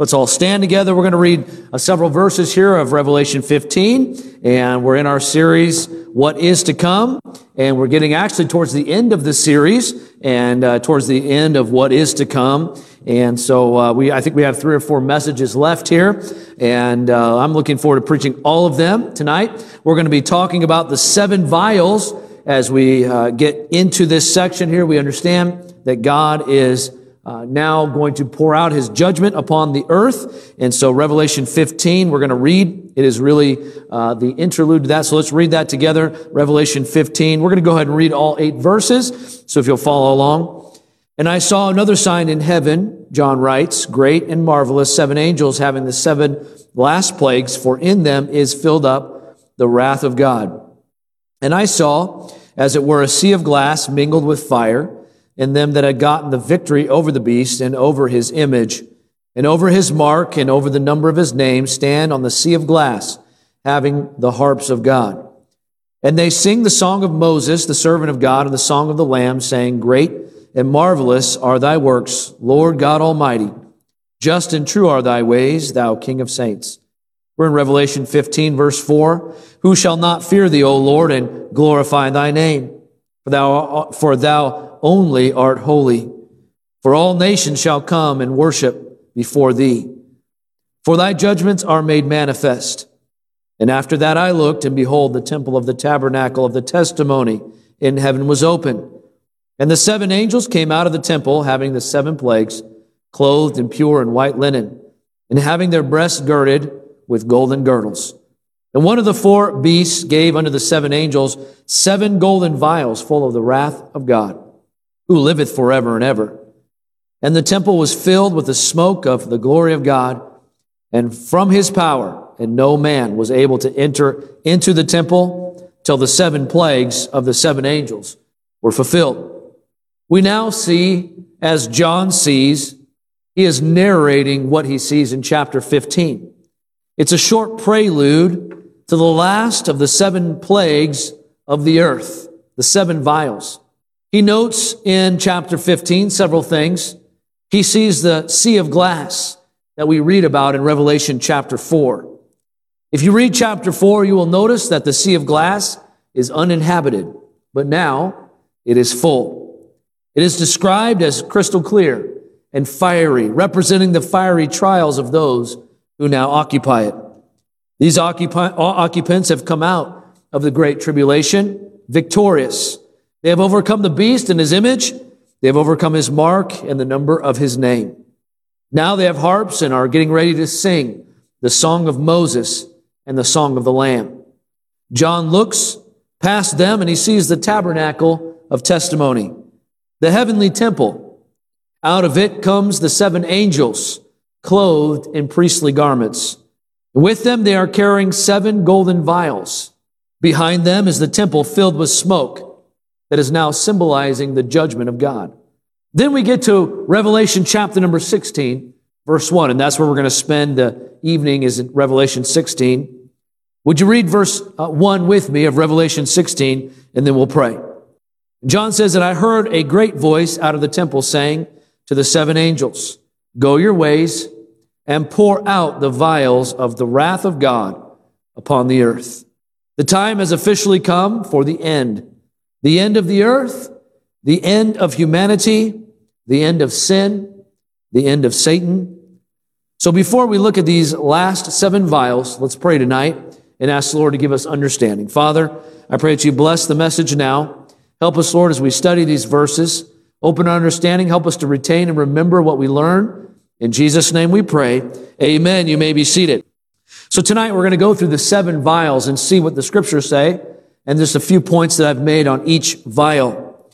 Let's all stand together. We're going to read uh, several verses here of Revelation 15, and we're in our series, What is to Come? And we're getting actually towards the end of the series and uh, towards the end of what is to come. And so uh, we, I think we have three or four messages left here, and uh, I'm looking forward to preaching all of them tonight. We're going to be talking about the seven vials as we uh, get into this section here. We understand that God is uh, now going to pour out his judgment upon the earth. And so Revelation 15, we're going to read. It is really uh, the interlude to that. So let's read that together. Revelation 15. We're going to go ahead and read all eight verses. So if you'll follow along. And I saw another sign in heaven, John writes, great and marvelous, seven angels having the seven last plagues, for in them is filled up the wrath of God. And I saw, as it were, a sea of glass mingled with fire, in them that had gotten the victory over the beast and over his image and over his mark and over the number of his name stand on the sea of glass, having the harps of God. And they sing the song of Moses, the servant of God, and the song of the Lamb, saying, Great and marvelous are thy works, Lord God Almighty. Just and true are thy ways, thou King of saints. We're in Revelation 15, verse 4. Who shall not fear thee, O Lord, and glorify thy name? For thou, for thou only art holy. For all nations shall come and worship before thee. For thy judgments are made manifest. And after that I looked, and behold, the temple of the tabernacle of the testimony in heaven was open. And the seven angels came out of the temple, having the seven plagues, clothed in pure and white linen, and having their breasts girded with golden girdles. And one of the four beasts gave unto the seven angels seven golden vials full of the wrath of God who liveth forever and ever. And the temple was filled with the smoke of the glory of God and from his power, and no man was able to enter into the temple till the seven plagues of the seven angels were fulfilled. We now see, as John sees, he is narrating what he sees in chapter 15. It's a short prelude to the last of the seven plagues of the earth, the seven vials. He notes in chapter 15 several things. He sees the sea of glass that we read about in Revelation chapter 4. If you read chapter 4, you will notice that the sea of glass is uninhabited, but now it is full. It is described as crystal clear and fiery, representing the fiery trials of those who now occupy it. These occupants have come out of the great tribulation victorious they have overcome the beast and his image. They have overcome his mark and the number of his name. Now they have harps and are getting ready to sing the song of Moses and the song of the Lamb. John looks past them and he sees the tabernacle of testimony, the heavenly temple. Out of it comes the seven angels clothed in priestly garments. With them they are carrying seven golden vials. Behind them is the temple filled with smoke that is now symbolizing the judgment of God. Then we get to Revelation chapter number 16, verse 1, and that's where we're going to spend the evening is in Revelation 16. Would you read verse uh, 1 with me of Revelation 16, and then we'll pray. John says that I heard a great voice out of the temple saying to the seven angels, Go your ways and pour out the vials of the wrath of God upon the earth. The time has officially come for the end the end of the earth, the end of humanity, the end of sin, the end of Satan. So before we look at these last seven vials, let's pray tonight and ask the Lord to give us understanding. Father, I pray that you bless the message now. Help us, Lord, as we study these verses. Open our understanding. Help us to retain and remember what we learn. In Jesus' name we pray. Amen. You may be seated. So tonight we're going to go through the seven vials and see what the scriptures say and there's a few points that I've made on each vial.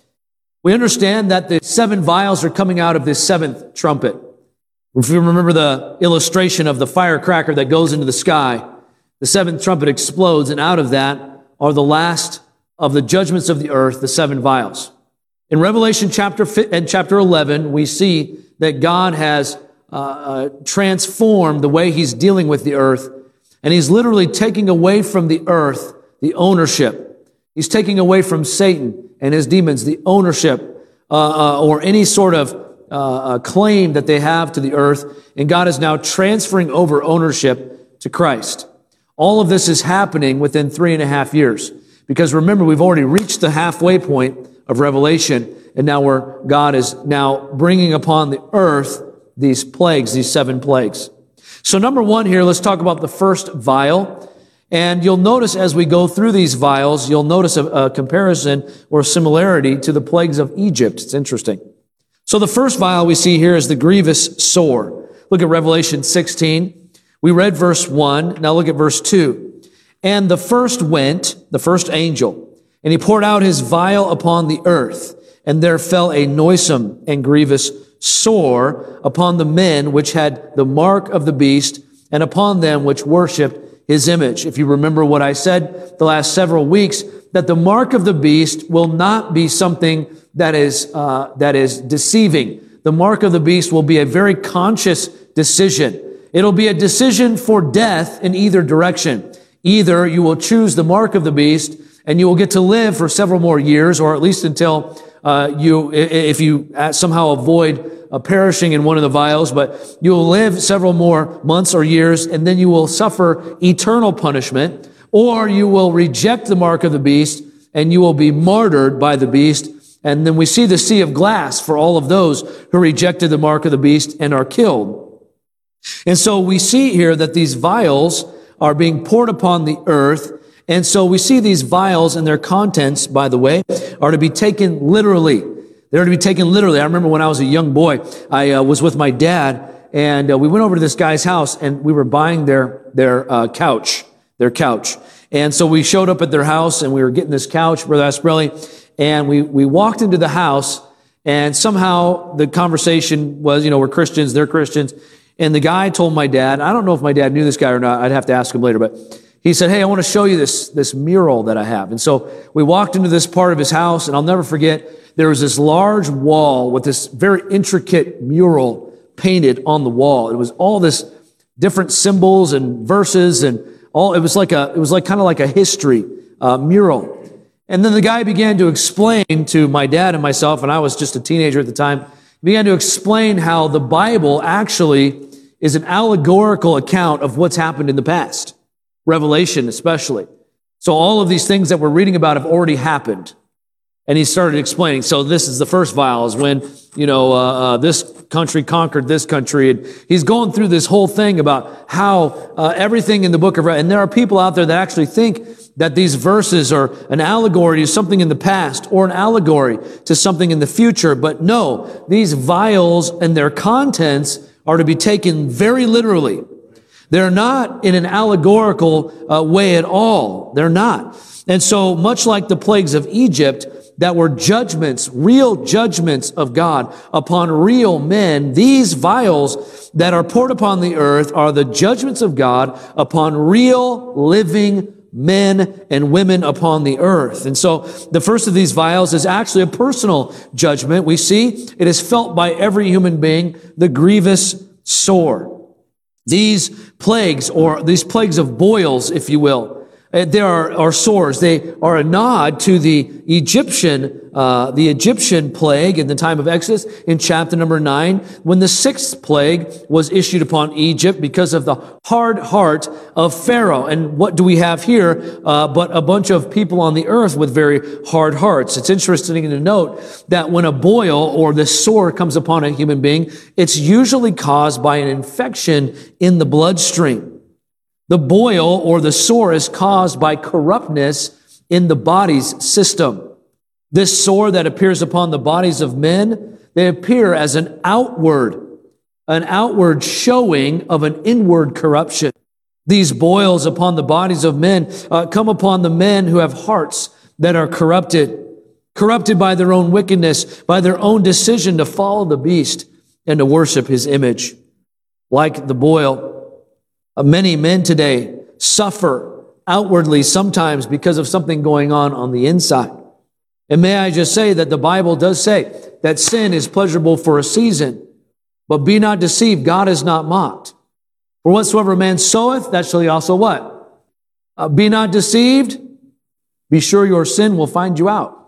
We understand that the seven vials are coming out of this seventh trumpet. If you remember the illustration of the firecracker that goes into the sky, the seventh trumpet explodes, and out of that are the last of the judgments of the earth, the seven vials. In Revelation chapter and chapter 11, we see that God has uh, uh, transformed the way He's dealing with the earth, and He's literally taking away from the earth the ownership He's taking away from Satan and his demons the ownership uh, uh, or any sort of uh, claim that they have to the earth, and God is now transferring over ownership to Christ. All of this is happening within three and a half years. Because remember, we've already reached the halfway point of Revelation, and now we're, God is now bringing upon the earth these plagues, these seven plagues. So number one here, let's talk about the first vial. And you'll notice as we go through these vials, you'll notice a, a comparison or similarity to the plagues of Egypt. It's interesting. So the first vial we see here is the grievous sore. Look at Revelation 16. We read verse 1. Now look at verse 2. And the first went, the first angel, and he poured out his vial upon the earth, and there fell a noisome and grievous sore upon the men which had the mark of the beast, and upon them which worshipped his image. If you remember what I said the last several weeks, that the mark of the beast will not be something that is, uh, that is deceiving. The mark of the beast will be a very conscious decision. It'll be a decision for death in either direction. Either you will choose the mark of the beast and you will get to live for several more years, or at least until uh, you, if you somehow avoid uh, perishing in one of the vials, but you will live several more months or years, and then you will suffer eternal punishment, or you will reject the mark of the beast, and you will be martyred by the beast. And then we see the sea of glass for all of those who rejected the mark of the beast and are killed. And so we see here that these vials are being poured upon the earth. And so we see these vials and their contents, by the way, are to be taken literally. They're to be taken literally. I remember when I was a young boy, I uh, was with my dad and uh, we went over to this guy's house and we were buying their, their uh, couch, their couch. And so we showed up at their house and we were getting this couch, Brother Asprelli, and we, we walked into the house and somehow the conversation was, you know, we're Christians, they're Christians. And the guy told my dad, I don't know if my dad knew this guy or not. I'd have to ask him later, but he said, Hey, I want to show you this, this mural that I have. And so we walked into this part of his house and I'll never forget, there was this large wall with this very intricate mural painted on the wall. It was all this different symbols and verses and all, it was like a, it was like kind of like a history uh, mural. And then the guy began to explain to my dad and myself, and I was just a teenager at the time, began to explain how the Bible actually is an allegorical account of what's happened in the past. Revelation, especially. So all of these things that we're reading about have already happened. And he started explaining. So this is the first vial is when, you know, uh, uh, this country conquered this country. And he's going through this whole thing about how uh, everything in the book of, and there are people out there that actually think that these verses are an allegory to something in the past or an allegory to something in the future. But no, these vials and their contents are to be taken very literally. They're not in an allegorical uh, way at all. They're not. And so much like the plagues of Egypt, that were judgments, real judgments of God upon real men, these vials that are poured upon the earth are the judgments of God upon real living men and women upon the earth. And so the first of these vials is actually a personal judgment. We see it is felt by every human being, the grievous sore. These plagues, or these plagues of boils, if you will, uh, there are, are sores. They are a nod to the Egyptian, uh, the Egyptian plague in the time of Exodus in chapter number nine, when the sixth plague was issued upon Egypt because of the hard heart of Pharaoh. And what do we have here? Uh, but a bunch of people on the earth with very hard hearts. It's interesting to note that when a boil or the sore comes upon a human being, it's usually caused by an infection in the bloodstream. The boil or the sore is caused by corruptness in the body's system. This sore that appears upon the bodies of men, they appear as an outward, an outward showing of an inward corruption. These boils upon the bodies of men uh, come upon the men who have hearts that are corrupted, corrupted by their own wickedness, by their own decision to follow the beast and to worship his image. Like the boil, many men today suffer outwardly sometimes because of something going on on the inside. And may I just say that the Bible does say that sin is pleasurable for a season, but be not deceived, God is not mocked. For whatsoever man soweth, that shall he also what? Uh, be not deceived, be sure your sin will find you out.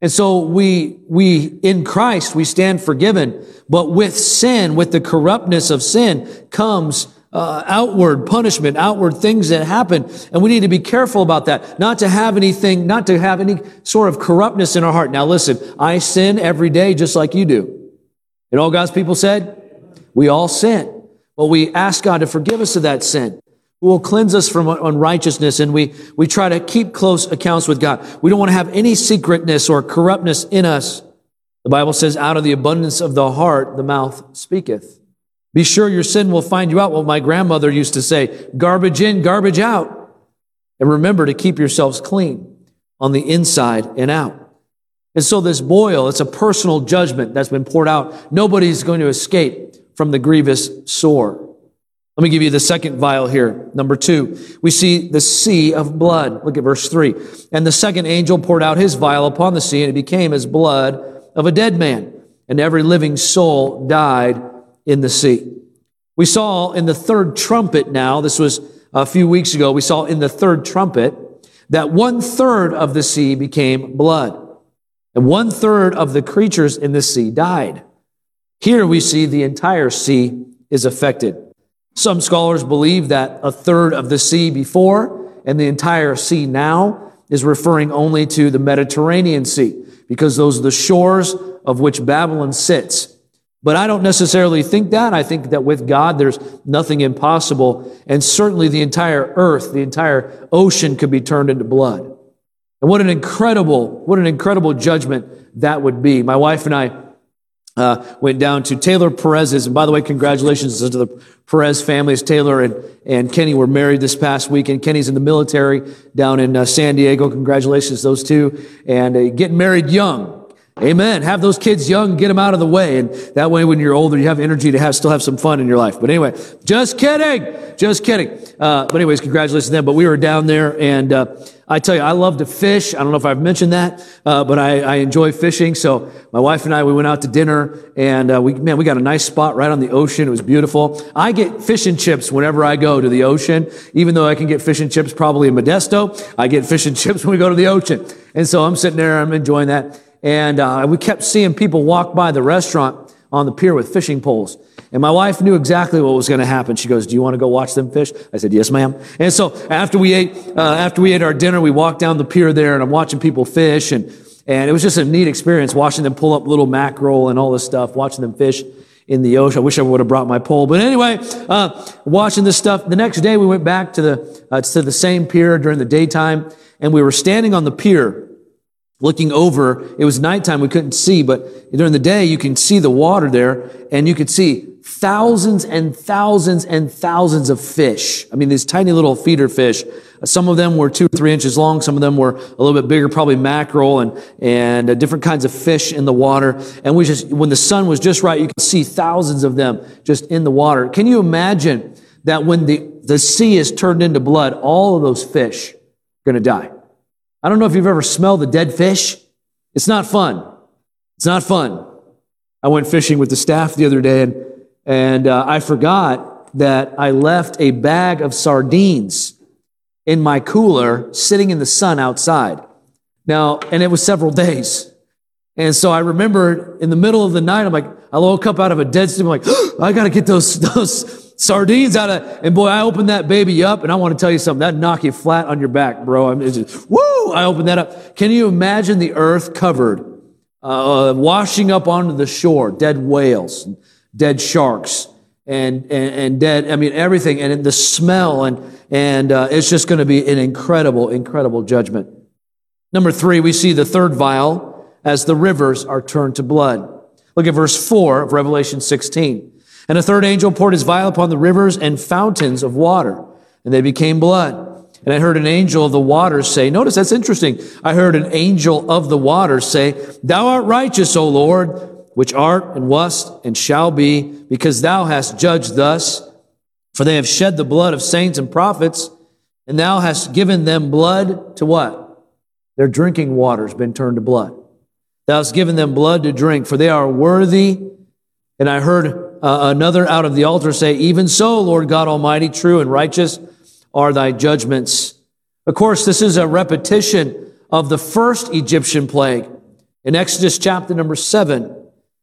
And so we, we, in Christ, we stand forgiven. But with sin, with the corruptness of sin comes uh, outward punishment, outward things that happen. And we need to be careful about that. Not to have anything, not to have any sort of corruptness in our heart. Now listen, I sin every day just like you do. And all God's people said, we all sin. But we ask God to forgive us of that sin who will cleanse us from unrighteousness. And we, we try to keep close accounts with God. We don't want to have any secretness or corruptness in us. The Bible says, out of the abundance of the heart, the mouth speaketh. Be sure your sin will find you out. What my grandmother used to say, garbage in, garbage out. And remember to keep yourselves clean on the inside and out. And so this boil, it's a personal judgment that's been poured out. Nobody's going to escape from the grievous sore. Let me give you the second vial here. Number two, we see the sea of blood. Look at verse three. And the second angel poured out his vial upon the sea, and it became as blood of a dead man, and every living soul died in the sea. We saw in the third trumpet now, this was a few weeks ago, we saw in the third trumpet that one third of the sea became blood, and one third of the creatures in the sea died. Here we see the entire sea is affected. Some scholars believe that a third of the sea before and the entire sea now is referring only to the Mediterranean Sea because those are the shores of which Babylon sits. But I don't necessarily think that. I think that with God, there's nothing impossible. And certainly the entire earth, the entire ocean could be turned into blood. And what an incredible, what an incredible judgment that would be. My wife and I uh, went down to Taylor Perez's. And by the way, congratulations to the Perez families. Taylor and, and Kenny were married this past weekend. Kenny's in the military down in uh, San Diego. Congratulations, those two. And uh, getting married young. Amen. Have those kids young, get them out of the way. And that way, when you're older, you have energy to have, still have some fun in your life. But anyway, just kidding. Just kidding. Uh, but anyways, congratulations to them. But we were down there and, uh, I tell you, I love to fish. I don't know if I've mentioned that, uh, but I, I, enjoy fishing. So my wife and I, we went out to dinner and, uh, we, man, we got a nice spot right on the ocean. It was beautiful. I get fish and chips whenever I go to the ocean, even though I can get fish and chips probably in Modesto. I get fish and chips when we go to the ocean. And so I'm sitting there, I'm enjoying that. And, uh, we kept seeing people walk by the restaurant on the pier with fishing poles. And my wife knew exactly what was going to happen. She goes, "Do you want to go watch them fish?" I said, "Yes, ma'am." And so after we ate, uh, after we ate our dinner, we walked down the pier there, and I'm watching people fish, and and it was just a neat experience watching them pull up little mackerel and all this stuff, watching them fish in the ocean. I wish I would have brought my pole, but anyway, uh, watching this stuff. The next day, we went back to the uh, to the same pier during the daytime, and we were standing on the pier looking over. It was nighttime. We couldn't see, but during the day, you can see the water there and you could see thousands and thousands and thousands of fish. I mean, these tiny little feeder fish. Some of them were two or three inches long. Some of them were a little bit bigger, probably mackerel and, and uh, different kinds of fish in the water. And we just, when the sun was just right, you could see thousands of them just in the water. Can you imagine that when the, the sea is turned into blood, all of those fish are going to die? I don't know if you've ever smelled the dead fish. It's not fun. It's not fun. I went fishing with the staff the other day and, and uh, I forgot that I left a bag of sardines in my cooler sitting in the sun outside. Now, and it was several days. And so I remember in the middle of the night, I'm like, I woke up out of a dead sleep. I'm like, oh, I got to get those, those sardines out of, and boy, I opened that baby up and I want to tell you something, that knock you flat on your back, bro. I mean, just, woo, I opened that up. Can you imagine the earth covered, uh, washing up onto the shore, dead whales, dead sharks, and, and, and dead, I mean, everything, and the smell, and, and, uh, it's just going to be an incredible, incredible judgment. Number three, we see the third vial as the rivers are turned to blood. Look at verse four of Revelation 16. And a third angel poured his vial upon the rivers and fountains of water, and they became blood. And I heard an angel of the waters say, notice that's interesting. I heard an angel of the waters say, Thou art righteous, O Lord, which art and wast and shall be, because thou hast judged thus. For they have shed the blood of saints and prophets, and thou hast given them blood to what? Their drinking water's been turned to blood. Thou hast given them blood to drink, for they are worthy. And I heard uh, another out of the altar say, Even so, Lord God Almighty, true and righteous are thy judgments. Of course, this is a repetition of the first Egyptian plague. In Exodus chapter number seven,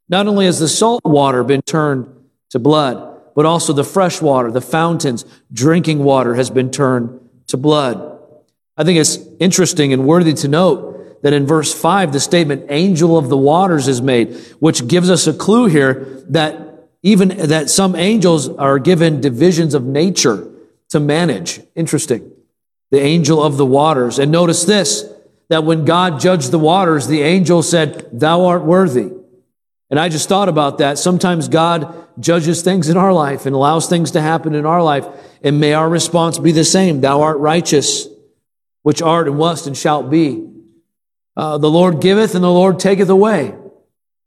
not only has the salt water been turned to blood, but also the fresh water, the fountains, drinking water has been turned to blood. I think it's interesting and worthy to note that in verse 5, the statement angel of the waters is made, which gives us a clue here that even that some angels are given divisions of nature to manage. Interesting. The angel of the waters. And notice this, that when God judged the waters, the angel said, thou art worthy. And I just thought about that. Sometimes God judges things in our life and allows things to happen in our life. And may our response be the same. Thou art righteous, which art and wast and shalt be. Uh, the Lord giveth and the Lord taketh away.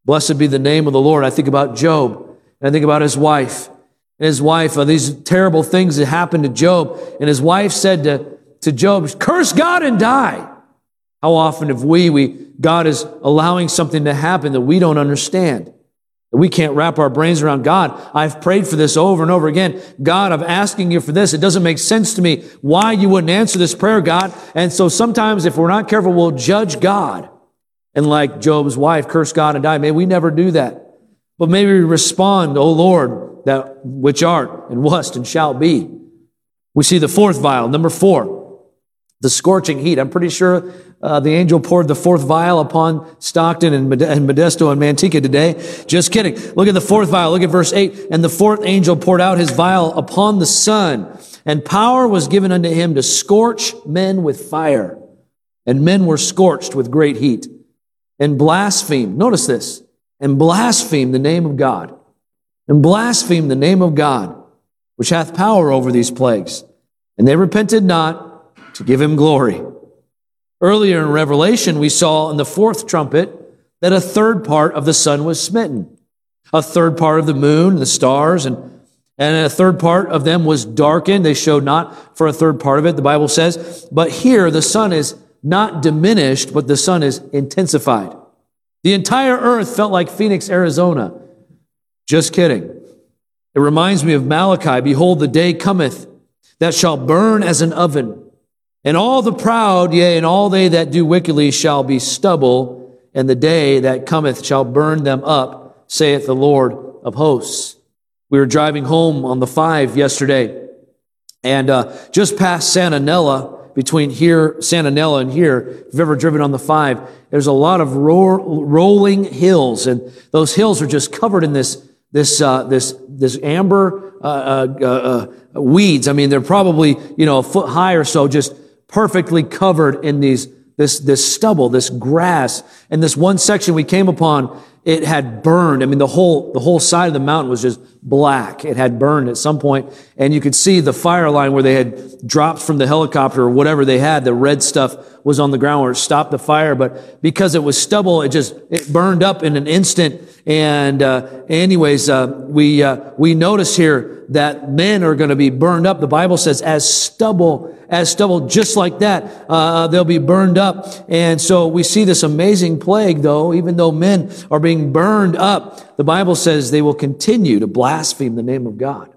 Blessed be the name of the Lord. I think about Job and I think about his wife. And his wife, uh, these terrible things that happened to Job. And his wife said to, to Job, curse God and die. How often have we, we, God is allowing something to happen that we don't understand, that we can't wrap our brains around. God, I've prayed for this over and over again. God, I'm asking you for this. It doesn't make sense to me why you wouldn't answer this prayer, God. And so sometimes if we're not careful, we'll judge God. And like Job's wife, curse God and die. May we never do that. But maybe we respond, O Lord, that which art and wast and shall be. We see the fourth vial, number four, the scorching heat. I'm pretty sure uh, the angel poured the fourth vial upon Stockton and, Modesto and Manteca today. Just kidding. Look at the fourth vial. Look at verse 8. And the fourth angel poured out his vial upon the sun, and power was given unto him to scorch men with fire. And men were scorched with great heat and blasphemed. Notice this. And blaspheme the name of God. And blaspheme the name of God, which hath power over these plagues. And they repented not to give him glory. Earlier in Revelation, we saw in the fourth trumpet that a third part of the sun was smitten. A third part of the moon, the stars, and, and a third part of them was darkened. They showed not for a third part of it, the Bible says. But here, the sun is not diminished, but the sun is intensified. The entire earth felt like Phoenix, Arizona. Just kidding. It reminds me of Malachi. Behold, the day cometh that shall burn as an oven and all the proud, yea, and all they that do wickedly shall be stubble, and the day that cometh shall burn them up, saith the Lord of hosts. We were driving home on the five yesterday, and uh, just past Santa Nella, between here, Santa Nella and here, if you've ever driven on the five, there's a lot of ro- rolling hills, and those hills are just covered in this this uh, this this amber uh, uh, uh weeds. I mean, they're probably you know a foot high or so, just perfectly covered in these, this, this stubble, this grass. And this one section we came upon, it had burned. I mean, the whole, the whole side of the mountain was just black. It had burned at some point, and you could see the fire line where they had dropped from the helicopter or whatever they had. The red stuff was on the ground where it stopped the fire, but because it was stubble, it just it burned up in an instant. And uh, anyways, uh, we uh, we notice here that men are going to be burned up. The Bible says as stubble, as stubble, just like that, uh, they'll be burned up. And so we see this amazing plague, though, even though men are being burned up, the Bible says they will continue to blaspheme the name of God.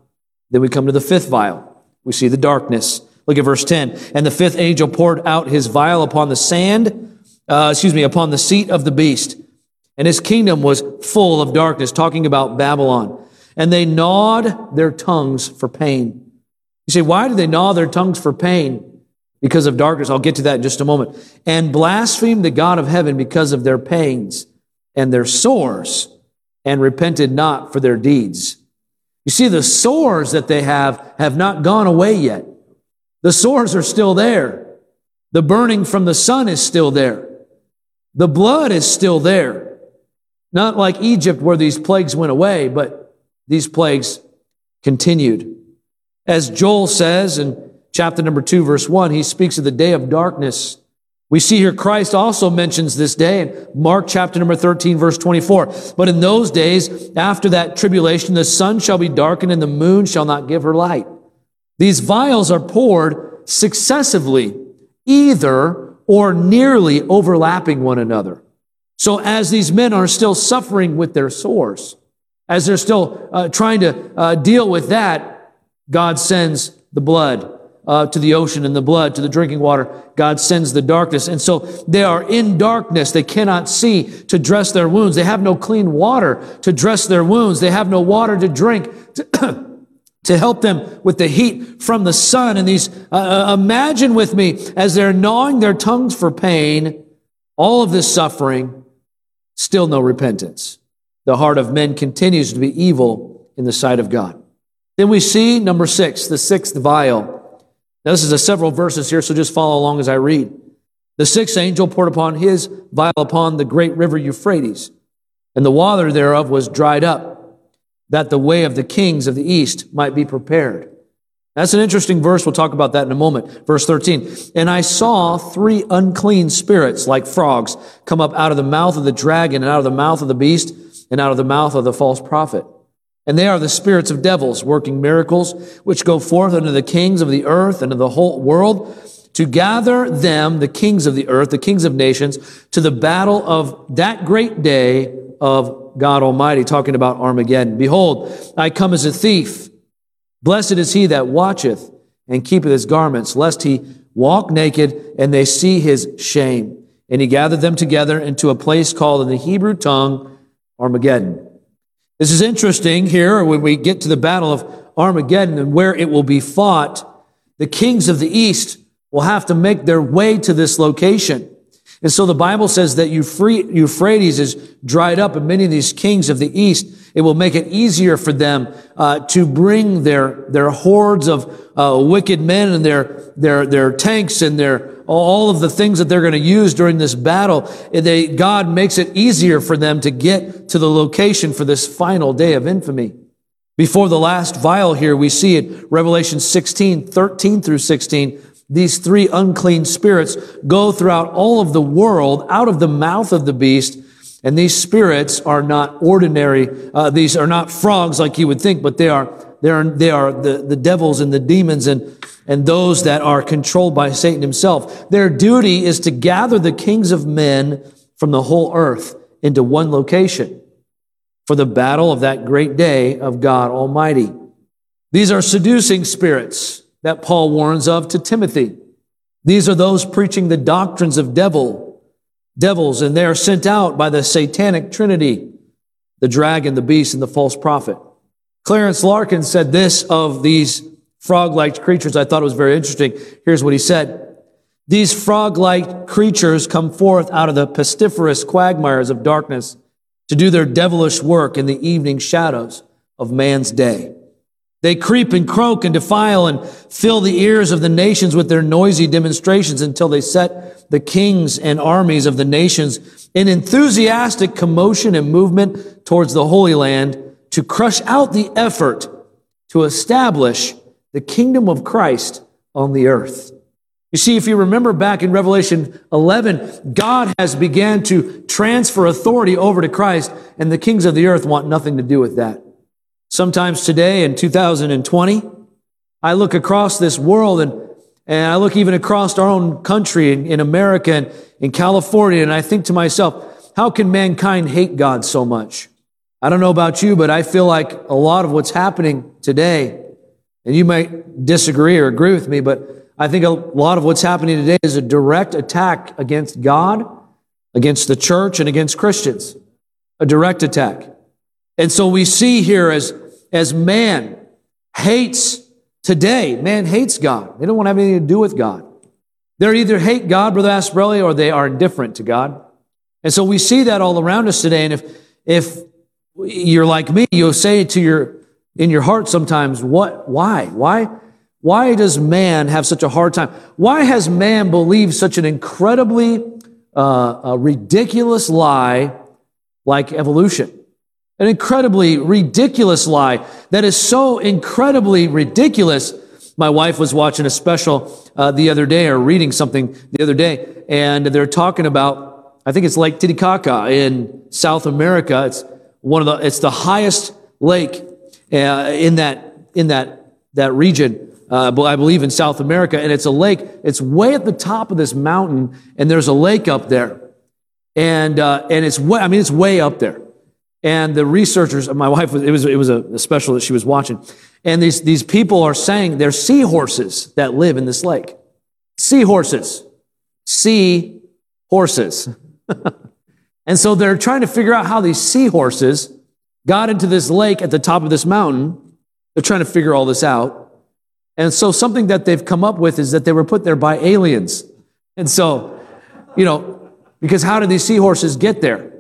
Then we come to the fifth vial. We see the darkness. Look at verse 10. And the fifth angel poured out his vial upon the sand, uh, excuse me, upon the seat of the beast. And his kingdom was full of darkness, talking about Babylon. And they gnawed their tongues for pain. You say, why do they gnaw their tongues for pain? Because of darkness. I'll get to that in just a moment. And blasphemed the God of heaven because of their pains and their sores and repented not for their deeds. You see, the sores that they have have not gone away yet. The sores are still there. The burning from the sun is still there. The blood is still there. Not like Egypt where these plagues went away, but these plagues continued. As Joel says in chapter number two, verse one, he speaks of the day of darkness we see here Christ also mentions this day in Mark chapter number 13 verse 24. But in those days, after that tribulation, the sun shall be darkened and the moon shall not give her light. These vials are poured successively, either or nearly overlapping one another. So as these men are still suffering with their sores, as they're still uh, trying to uh, deal with that, God sends the blood uh, to the ocean and the blood, to the drinking water. God sends the darkness. And so they are in darkness. They cannot see to dress their wounds. They have no clean water to dress their wounds. They have no water to drink. To to help them with the heat from the sun and these uh, uh, imagine with me as they're gnawing their tongues for pain all of this suffering still no repentance the heart of men continues to be evil in the sight of god then we see number six the sixth vial now, this is a several verses here, so just follow along as I read. The sixth angel poured upon his vial upon the great river Euphrates, and the water thereof was dried up, that the way of the kings of the east might be prepared. That's an interesting verse. We'll talk about that in a moment. Verse 13. And I saw three unclean spirits like frogs come up out of the mouth of the dragon and out of the mouth of the beast and out of the mouth of the false prophet. And they are the spirits of devils working miracles, which go forth unto the kings of the earth and of the whole world to gather them, the kings of the earth, the kings of nations, to the battle of that great day of God Almighty, talking about Armageddon. Behold, I come as a thief. Blessed is he that watcheth and keepeth his garments, lest he walk naked and they see his shame. And he gathered them together into a place called in the Hebrew tongue Armageddon. This is interesting here when we get to the battle of Armageddon and where it will be fought. The kings of the east will have to make their way to this location. And so the Bible says that Euphrates is dried up and many of these kings of the east, it will make it easier for them uh, to bring their, their hordes of uh, wicked men and their, their, their tanks and their, all of the things that they're going to use during this battle. They, God makes it easier for them to get to the location for this final day of infamy. Before the last vial here, we see it, Revelation 16, 13 through 16, these three unclean spirits go throughout all of the world out of the mouth of the beast. And these spirits are not ordinary. Uh, these are not frogs like you would think, but they are, they are, they are the, the devils and the demons and, and those that are controlled by Satan himself. Their duty is to gather the kings of men from the whole earth into one location for the battle of that great day of God Almighty. These are seducing spirits that Paul warns of to Timothy. These are those preaching the doctrines of devil, devils, and they are sent out by the satanic trinity, the dragon, the beast, and the false prophet. Clarence Larkin said this of these frog-like creatures. I thought it was very interesting. Here's what he said. These frog-like creatures come forth out of the pestiferous quagmires of darkness to do their devilish work in the evening shadows of man's day. They creep and croak and defile and fill the ears of the nations with their noisy demonstrations until they set the kings and armies of the nations in enthusiastic commotion and movement towards the Holy Land to crush out the effort to establish the kingdom of Christ on the earth. You see, if you remember back in Revelation 11, God has began to transfer authority over to Christ and the kings of the earth want nothing to do with that. Sometimes today in 2020, I look across this world and, and I look even across our own country in, in America and in California, and I think to myself, how can mankind hate God so much? I don't know about you, but I feel like a lot of what's happening today, and you might disagree or agree with me, but I think a lot of what's happening today is a direct attack against God, against the church, and against Christians. A direct attack. And so we see here as, as man hates today, man hates God. They don't want to have anything to do with God. They either hate God, Brother Asprelli, or they are indifferent to God. And so we see that all around us today. And if, if you're like me, you'll say to your, in your heart sometimes, what, why? Why? Why does man have such a hard time? Why has man believed such an incredibly uh, ridiculous lie like evolution? An incredibly ridiculous lie that is so incredibly ridiculous. My wife was watching a special uh, the other day or reading something the other day, and they're talking about, I think it's Lake Titicaca in South America. It's one of the, it's the highest lake uh, in that, in that, that region. Uh, I believe in South America, and it's a lake. It's way at the top of this mountain, and there's a lake up there, and uh, and it's way, I mean it's way up there. And the researchers, my wife it was, it was a, special that she was watching. And these, these people are saying they're seahorses that live in this lake. Seahorses. Sea horses. and so they're trying to figure out how these seahorses got into this lake at the top of this mountain. They're trying to figure all this out. And so something that they've come up with is that they were put there by aliens. And so, you know, because how did these seahorses get there?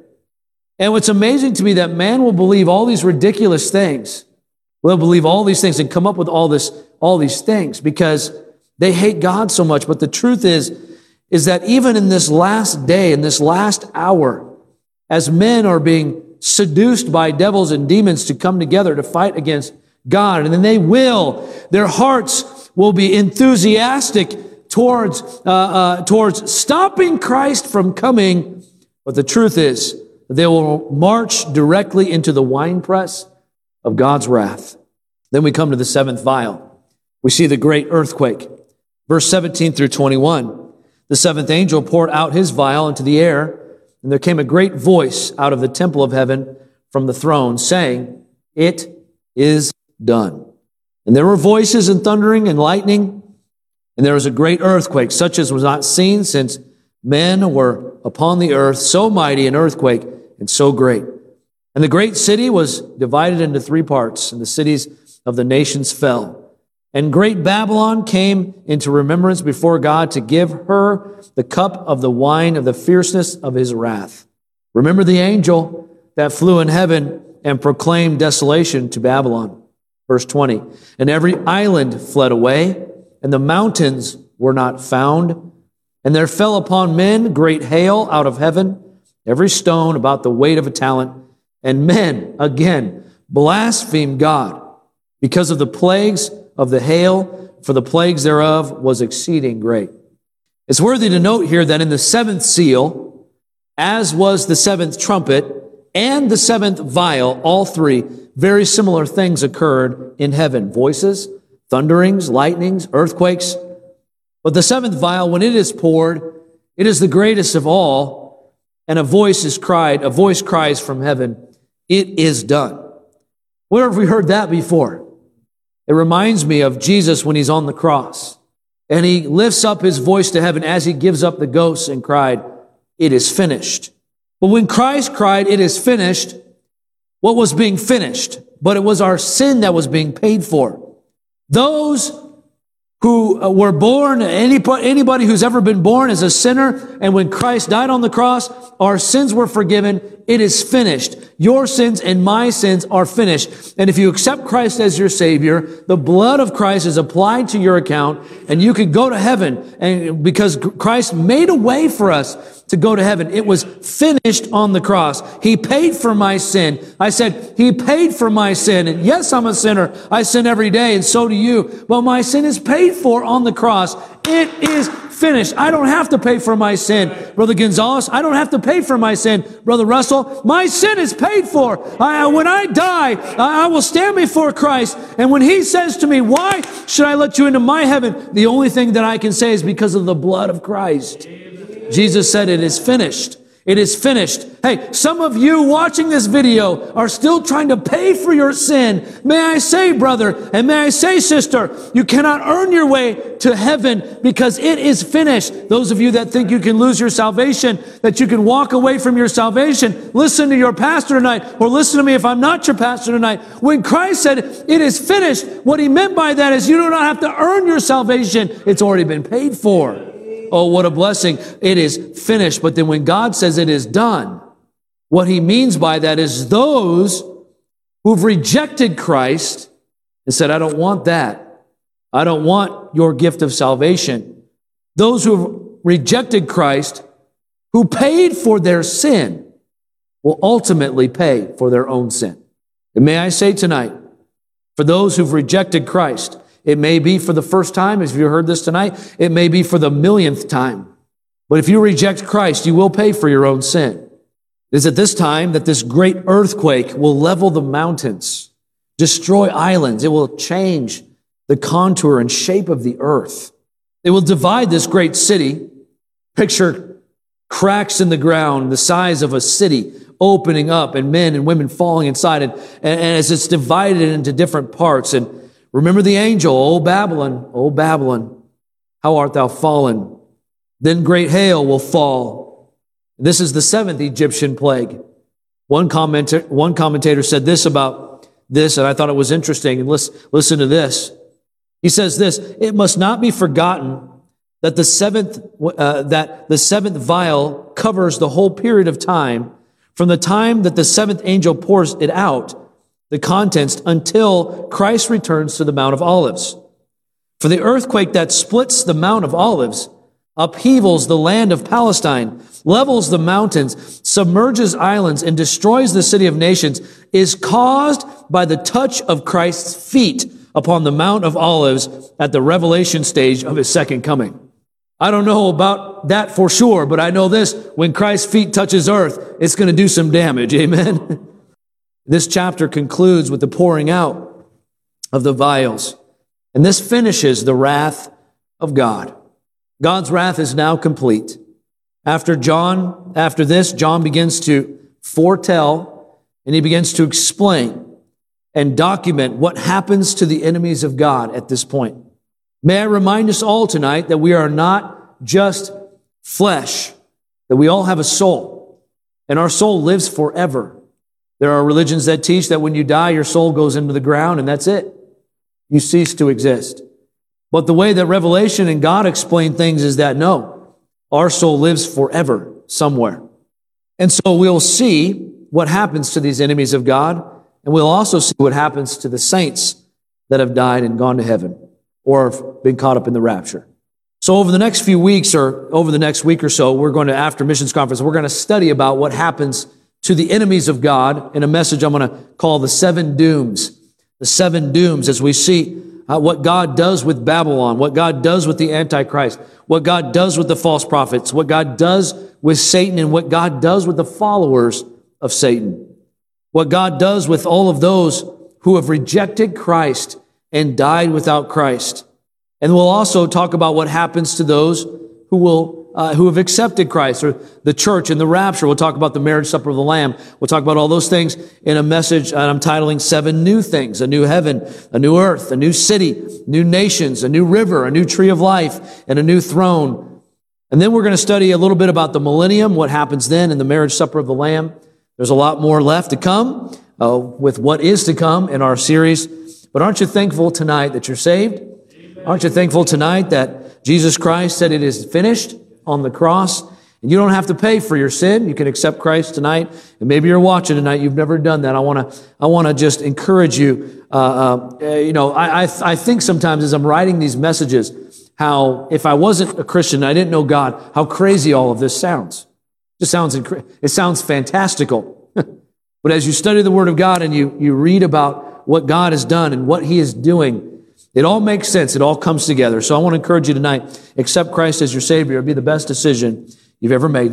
And what's amazing to me that man will believe all these ridiculous things. Will believe all these things and come up with all this, all these things because they hate God so much. But the truth is, is that even in this last day, in this last hour, as men are being seduced by devils and demons to come together to fight against God, and then they will, their hearts will be enthusiastic towards, uh, uh, towards stopping Christ from coming. But the truth is, they will march directly into the winepress of God's wrath. Then we come to the seventh vial. We see the great earthquake. Verse 17 through 21. The seventh angel poured out his vial into the air, and there came a great voice out of the temple of heaven from the throne saying, It is done. And there were voices and thundering and lightning, and there was a great earthquake, such as was not seen since men were upon the earth, so mighty an earthquake and so great. And the great city was divided into three parts, and the cities of the nations fell. And great Babylon came into remembrance before God to give her the cup of the wine of the fierceness of his wrath. Remember the angel that flew in heaven and proclaimed desolation to Babylon. Verse 20. And every island fled away, and the mountains were not found. And there fell upon men great hail out of heaven every stone about the weight of a talent. And men, again, blasphemed God because of the plagues of the hail, for the plagues thereof was exceeding great. It's worthy to note here that in the seventh seal, as was the seventh trumpet and the seventh vial, all three, very similar things occurred in heaven. Voices, thunderings, lightnings, earthquakes. But the seventh vial, when it is poured, it is the greatest of all and a voice is cried, a voice cries from heaven, it is done. Where have we heard that before? It reminds me of Jesus when he's on the cross and he lifts up his voice to heaven as he gives up the ghost and cried, it is finished. But when Christ cried, it is finished, what was being finished? But it was our sin that was being paid for. Those who uh, were born, anybody who's ever been born is a sinner, and when Christ died on the cross, our sins were forgiven. It is finished. Your sins and my sins are finished. And if you accept Christ as your Savior, the blood of Christ is applied to your account, and you can go to heaven. And because Christ made a way for us to go to heaven, it was finished on the cross. He paid for my sin. I said, He paid for my sin. And yes, I'm a sinner. I sin every day, and so do you. But my sin is paid for on the cross. It is finished. I don't have to pay for my sin. Brother Gonzalez, I don't have to pay for my sin. Brother Russell, my sin is paid for. I, when I die, I, I will stand before Christ. And when he says to me, why should I let you into my heaven? The only thing that I can say is because of the blood of Christ. Jesus said it is finished. It is finished. Hey, some of you watching this video are still trying to pay for your sin. May I say, brother, and may I say, sister, you cannot earn your way to heaven because it is finished. Those of you that think you can lose your salvation, that you can walk away from your salvation, listen to your pastor tonight, or listen to me if I'm not your pastor tonight. When Christ said, it is finished, what he meant by that is you do not have to earn your salvation. It's already been paid for. Oh, what a blessing. It is finished. But then when God says it is done, what he means by that is those who've rejected Christ and said, I don't want that. I don't want your gift of salvation. Those who've rejected Christ, who paid for their sin, will ultimately pay for their own sin. And may I say tonight, for those who've rejected Christ, it may be for the first time, if you heard this tonight. It may be for the millionth time. But if you reject Christ, you will pay for your own sin. It is at this time that this great earthquake will level the mountains, destroy islands. It will change the contour and shape of the earth. It will divide this great city. Picture cracks in the ground the size of a city opening up and men and women falling inside and, and, and as it's divided into different parts. And remember the angel, O Babylon, O Babylon, how art thou fallen? Then great hail will fall. This is the seventh Egyptian plague. One commentator, one commentator said this about this, and I thought it was interesting. And listen, listen to this. He says this, it must not be forgotten that the seventh, uh, that the seventh vial covers the whole period of time from the time that the seventh angel pours it out, the contents, until Christ returns to the Mount of Olives. For the earthquake that splits the Mount of Olives upheavals the land of Palestine, levels the mountains, submerges islands, and destroys the city of nations is caused by the touch of Christ's feet upon the Mount of Olives at the revelation stage of his second coming. I don't know about that for sure, but I know this when Christ's feet touches earth, it's going to do some damage. Amen. this chapter concludes with the pouring out of the vials. And this finishes the wrath of God. God's wrath is now complete. After John, after this, John begins to foretell and he begins to explain and document what happens to the enemies of God at this point. May I remind us all tonight that we are not just flesh, that we all have a soul, and our soul lives forever. There are religions that teach that when you die, your soul goes into the ground and that's it. You cease to exist. But the way that Revelation and God explain things is that no, our soul lives forever somewhere. And so we'll see what happens to these enemies of God, and we'll also see what happens to the saints that have died and gone to heaven or have been caught up in the rapture. So over the next few weeks or over the next week or so, we're going to, after missions conference, we're going to study about what happens to the enemies of God in a message I'm going to call the seven dooms. The seven dooms as we see uh, what God does with Babylon, what God does with the Antichrist, what God does with the false prophets, what God does with Satan, and what God does with the followers of Satan. What God does with all of those who have rejected Christ and died without Christ. And we'll also talk about what happens to those who will uh, who have accepted Christ or the church in the rapture. We'll talk about the marriage supper of the Lamb. We'll talk about all those things in a message I'm titling Seven New Things, a new heaven, a new earth, a new city, new nations, a new river, a new tree of life, and a new throne. And then we're going to study a little bit about the millennium, what happens then in the marriage supper of the Lamb. There's a lot more left to come uh, with what is to come in our series. But aren't you thankful tonight that you're saved? Aren't you thankful tonight that Jesus Christ said it is finished on the cross? And you don't have to pay for your sin. You can accept Christ tonight. And maybe you're watching tonight. You've never done that. I want to, I want to just encourage you. Uh, uh, you know, I, I, I think sometimes as I'm writing these messages, how if I wasn't a Christian, I didn't know God, how crazy all of this sounds. It just sounds, it sounds fantastical. but as you study the Word of God and you, you read about what God has done and what He is doing. It all makes sense. It all comes together. So I want to encourage you tonight, accept Christ as your Savior. It'll be the best decision you've ever made.